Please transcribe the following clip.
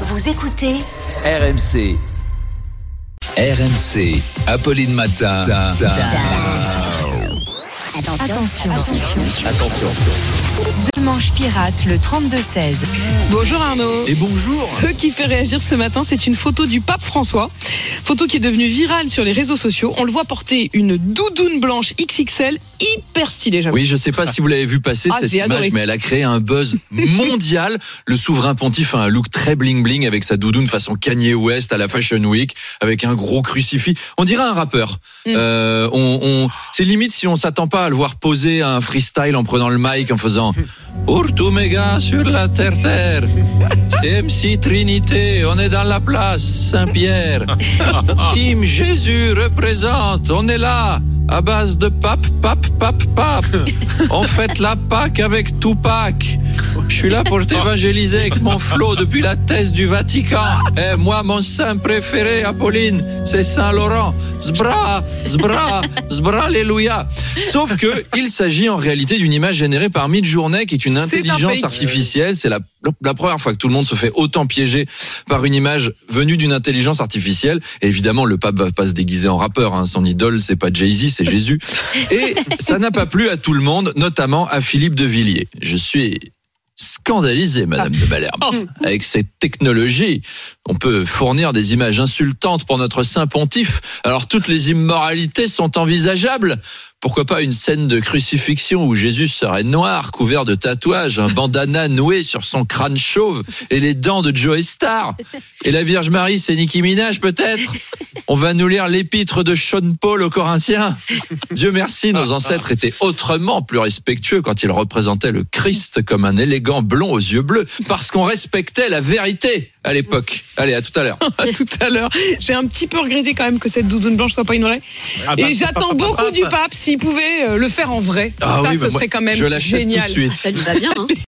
Vous écoutez RMC. RMC. Apolline Matin. Attention. Attention. Deux manches pirates, le 32-16. Bonjour Arnaud. Et bonjour. Ce qui fait réagir ce matin, c'est une photo du pape François. Photo qui est devenue virale sur les réseaux sociaux. On le voit porter une doudoune blanche XXL hyper stylée, j'avoue. Oui, je sais pas si vous l'avez vu passer Ah, cette image, adoré. mais elle a créé un buzz mondial. Le souverain pontife a un look très bling bling avec sa doudoune façon Kanye West à la Fashion Week, avec un gros crucifix. On dirait un rappeur. Mm. Euh, on, on- c'est limite si on s'attend pas à le voir poser un freestyle en prenant le mic en faisant Pour tous mes gars sur la terre terre, c'est MC Trinité, on est dans la place Saint-Pierre. Team Jésus représente, on est là à base de pape, pape, pape, pape. On fête la Pâque avec Tupac. Je suis là pour t'évangéliser avec mon flot depuis la thèse du Vatican. Et moi, mon saint préféré, Apolline, c'est Saint Laurent. Zbra, zbra, zbra, alléluia. Sauf que il s'agit en réalité d'une image générée par Midjourney, qui est une un intelligence artificielle. C'est la, la première fois que tout le monde se fait autant piéger par une image venue d'une intelligence artificielle. Et évidemment, le pape va pas se déguiser en rappeur. hein. Son idole, c'est pas Jay-Z, c'est Jésus. Et ça n'a pas plu à tout le monde, notamment à Philippe de Villiers. Je suis scandalisé, Madame de Malherbe. Avec cette technologie, on peut fournir des images insultantes pour notre saint pontife. Alors toutes les immoralités sont envisageables. Pourquoi pas une scène de crucifixion où Jésus serait noir, couvert de tatouages, un bandana noué sur son crâne chauve et les dents de Joe Star? Et la Vierge Marie, c'est Nicki Minaj peut-être? On va nous lire l'épître de Sean Paul aux Corinthiens. Dieu merci, nos ancêtres étaient autrement plus respectueux quand ils représentaient le Christ comme un élégant blond aux yeux bleus, parce qu'on respectait la vérité à l'époque. Allez, à tout à l'heure. À tout à l'heure. J'ai un petit peu regretté quand même que cette doudoune blanche soit pas une vraie. Ah bah, Et j'attends beaucoup du pape s'il pouvait euh, le faire en vrai. Ah Ça, oui, ce bah, serait quand même je l'achète tout de génial. suite. Ça lui va bien. Hein